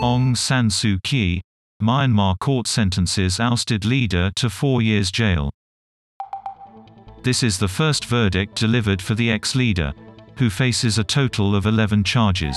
Aung San Suu Kyi, Myanmar court sentences ousted leader to four years jail. This is the first verdict delivered for the ex-leader, who faces a total of 11 charges.